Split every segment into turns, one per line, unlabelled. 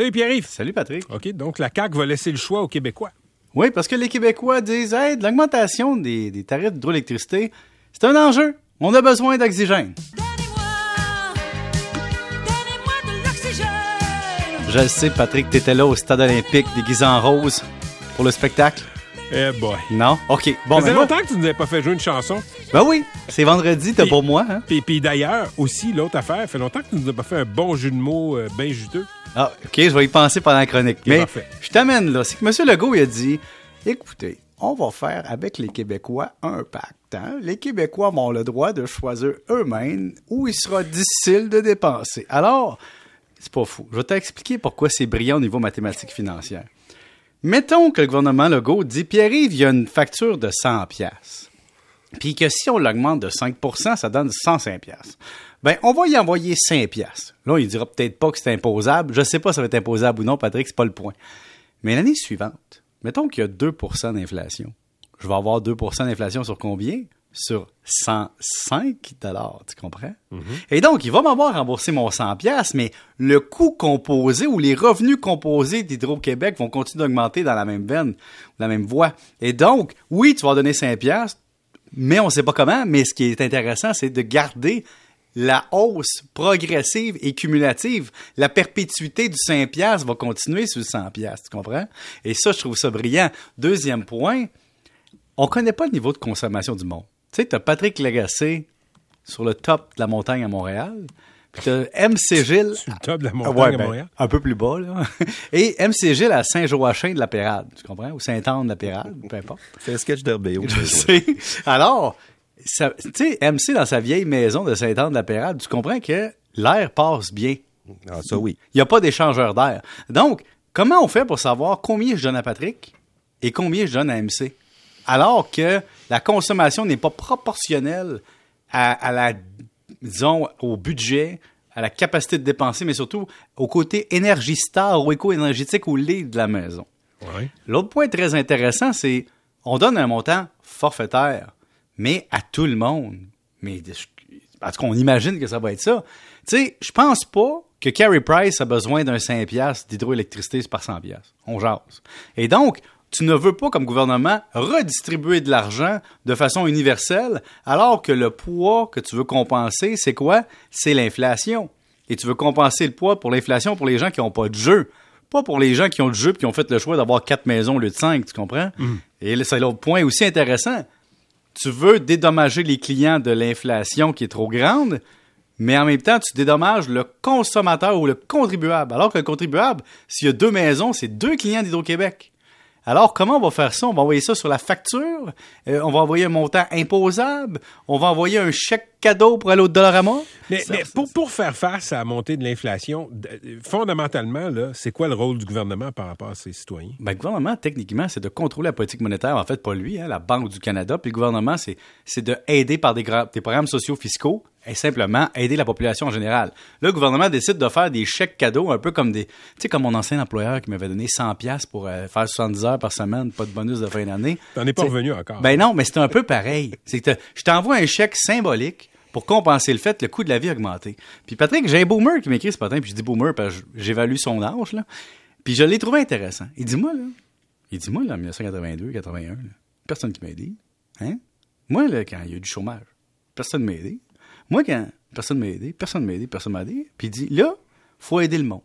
Salut Pierre-Yves.
Salut Patrick.
OK, donc la CAQ va laisser le choix aux Québécois.
Oui, parce que les Québécois disent hey, de l'augmentation des, des tarifs d'hydroélectricité, c'est un enjeu. On a besoin d'oxygène. Je le sais, Patrick, t'étais là au stade olympique déguisé en rose pour le spectacle.
Eh boy.
Non? OK. Bon,
Ça faisait
ben, moi-
longtemps que tu nous avais pas fait jouer une chanson.
ben oui, c'est vendredi, t'as pour moi, hein?
Puis, puis d'ailleurs, aussi, l'autre affaire, fait longtemps que tu nous as pas fait un bon jeu de mots euh, bien juteux.
Ah, OK, je vais y penser pendant la chronique. Mais
parfait.
je t'amène là. C'est que M. Legault, il a dit écoutez, on va faire avec les Québécois un pacte. hein. Les Québécois ont le droit de choisir eux-mêmes où il sera difficile de dépenser. Alors, c'est pas fou. Je vais t'expliquer pourquoi c'est brillant au niveau mathématique financière. Mettons que le gouvernement Legault dit Pierre-Yves, il y a une facture de 100 pièces. Puis que si on l'augmente de 5% ça donne 105 pièces. Ben, on va y envoyer 5 pièces. Là, il dira peut-être pas que c'est imposable. Je sais pas si ça va être imposable ou non, Patrick, c'est pas le point. Mais l'année suivante, mettons qu'il y a 2% d'inflation. Je vais avoir 2% d'inflation sur combien? Sur 105 dollars, tu comprends? Et donc, il va m'avoir remboursé mon 100 pièces, mais le coût composé ou les revenus composés d'Hydro-Québec vont continuer d'augmenter dans la même veine, la même voie. Et donc, oui, tu vas donner 5 pièces, mais on ne sait pas comment. Mais ce qui est intéressant, c'est de garder la hausse progressive et cumulative. La perpétuité du 5 piastres va continuer sur le 100 piastres, tu comprends? Et ça, je trouve ça brillant. Deuxième point, on connaît pas le niveau de consommation du monde. Tu sais, tu as Patrick Lagacé sur le top de la montagne à Montréal, puis tu as MC Gilles
Sur le top de la
ah
montagne
ouais,
à
ben,
Montréal.
Un peu plus bas, là. Et MC Gilles à Saint-Joachim de la Pérade, tu comprends? Ou Saint-Anne de la Pérade, peu importe.
C'est un sketch d'RBO.
Je sais. Alors, tu sais, MC dans sa vieille maison de Saint-Anne de la Pérade, tu comprends que l'air passe bien.
Ah, ça oui.
Il n'y a pas d'échangeur d'air. Donc, comment on fait pour savoir combien je donne à Patrick et combien je donne à MC? Alors que la consommation n'est pas proportionnelle à, à la, disons, au budget, à la capacité de dépenser, mais surtout au côté énergie star ou éco-énergétique ou lit de la maison.
Ouais.
L'autre point très intéressant, c'est on donne un montant forfaitaire, mais à tout le monde. Mais de- parce qu'on imagine que ça va être ça. Tu sais, je pense pas que Carey Price a besoin d'un 5 piastres d'hydroélectricité par 100 piastres. On jase. Et donc, tu ne veux pas, comme gouvernement, redistribuer de l'argent de façon universelle, alors que le poids que tu veux compenser, c'est quoi? C'est l'inflation. Et tu veux compenser le poids pour l'inflation pour les gens qui n'ont pas de jeu. Pas pour les gens qui ont du jeu et qui ont fait le choix d'avoir quatre maisons au lieu de cinq, tu comprends? Et là, c'est l'autre point aussi intéressant. Tu veux dédommager les clients de l'inflation qui est trop grande, mais en même temps, tu dédommages le consommateur ou le contribuable. Alors que le contribuable, s'il y a deux maisons, c'est deux clients d'Hydro-Québec. Alors, comment on va faire ça? On va envoyer ça sur la facture? Euh, on va envoyer un montant imposable? On va envoyer un chèque cadeau pour aller au Dollarama?
Mais,
Ça-
mais pour, pour faire face à la montée de l'inflation, fondamentalement, là, c'est quoi le rôle du gouvernement par rapport à ses citoyens?
Ben, le gouvernement, techniquement, c'est de contrôler la politique monétaire. En fait, pas lui, hein, la Banque du Canada. Puis le gouvernement, c'est, c'est de aider par des, des programmes sociaux fiscaux et simplement aider la population en général. Là, le gouvernement décide de faire des chèques cadeaux, un peu comme des... Tu sais, comme mon ancien employeur qui m'avait donné 100 pièces pour euh, faire 70 heures par semaine, pas de bonus de fin d'année.
T'en es pas revenu encore.
Ben non, mais c'est un peu pareil. C'est que je t'envoie un chèque symbolique pour compenser le fait que le coût de la vie a augmenté. Puis Patrick, j'ai un boomer qui m'écrit ce matin, puis je dis boomer parce que j'évalue son âge, là. Puis je l'ai trouvé intéressant. Il dit, moi, là, il dit, moi, là, en 1982, 81, là, personne qui m'a aidé. Hein? Moi, là, quand il y a eu du chômage, personne ne m'a aidé. Moi, quand personne ne m'a aidé, personne ne m'a aidé, personne ne m'a aidé. Puis il dit, là, faut aider le monde.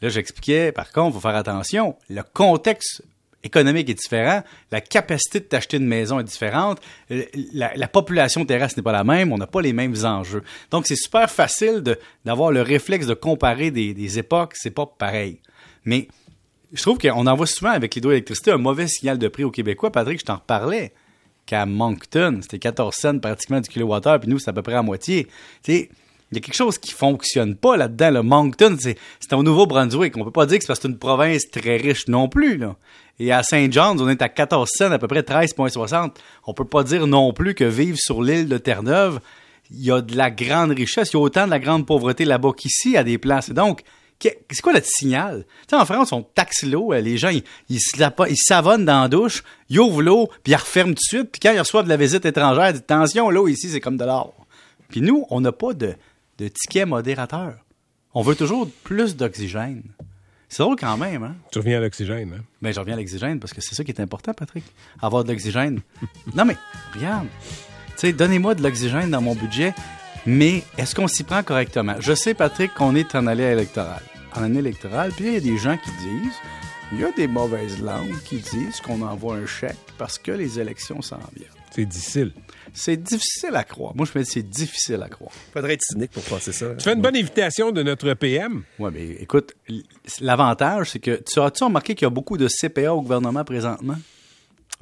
Là, j'expliquais, par contre, il faut faire attention. Le contexte économique est différent, la capacité de t'acheter une maison est différente, la, la population terrestre n'est pas la même, on n'a pas les mêmes enjeux. Donc, c'est super facile d'avoir le réflexe de comparer des, des époques, c'est pas pareil. Mais je trouve qu'on envoie souvent avec l'hydroélectricité un mauvais signal de prix aux Québécois. Patrick, je t'en reparlais qu'à Moncton, c'était 14 cents pratiquement du kilowattheure, puis nous, c'est à peu près à moitié. Il y a quelque chose qui fonctionne pas là-dedans. Le Moncton, c'est au Nouveau-Brunswick. On peut pas dire que c'est parce que c'est une province très riche non plus. Là. Et à St. John's, on est à 14 cents, à peu près 13,60. On peut pas dire non plus que vivre sur l'île de Terre-Neuve, il y a de la grande richesse. Il y a autant de la grande pauvreté là-bas qu'ici à des places. Donc, c'est quoi le signal? Tu sais, en France, on taxe l'eau. euh, Les gens, ils, ils, se la- ils savonnent dans la douche, ils ouvrent l'eau, puis ils referment tout de suite. Puis quand ils reçoivent de la visite étrangère, ils disent, attention, l'eau ici, c'est comme de l'or. Puis nous, on n'a pas de, de ticket modérateur. On veut toujours plus d'oxygène. C'est drôle quand même, hein?
Tu reviens à l'oxygène, hein?
Ben, je reviens à l'oxygène parce que c'est ça qui est important, Patrick. Avoir de l'oxygène. non, mais, regarde. Tu sais, donnez-moi de l'oxygène dans mon budget, mais est-ce qu'on s'y prend correctement? Je sais, Patrick, qu'on est en allée électorale. En année électorale, puis il y a des gens qui disent, il y a des mauvaises langues qui disent qu'on envoie un chèque parce que les élections s'en viennent.
C'est difficile.
C'est difficile à croire. Moi, je me dis c'est difficile à croire.
Faudrait être cynique pour penser ça.
Tu fais une bonne invitation de notre PM.
Ouais, mais écoute, l'avantage, c'est que tu as-tu remarqué qu'il y a beaucoup de CPA au gouvernement présentement?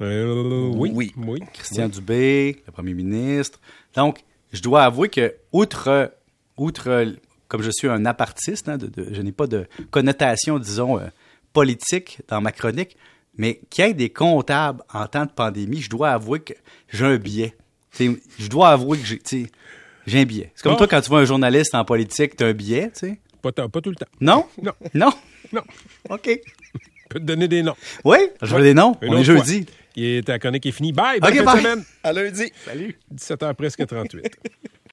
Euh, oui.
Oui.
Oui.
Christian Dubé, le premier ministre. Donc, je dois avouer que, outre, outre comme je suis un apartiste, hein, de- de- je n'ai pas de connotation, disons, euh, politique dans ma chronique, mais qu'il y ait des comptables en temps de pandémie, je dois avouer que j'ai un biais. T'sais, je dois avouer que j'ai j'ai un biais. C'est comme
Bon.
toi, quand tu vois un journaliste en politique, tu as un biais, tu sais?
Pas, tout le temps.
Non?
Non.
Non?
Non.
OK.
Je peux te donner des noms.
Oui, je veux des noms.
Une
On est
fois.
jeudi.
Et ta chronique est finie. Bye! Bonne
Ok,
fin de
bye.
semaine!
À lundi.
Salut! 17h presque 38.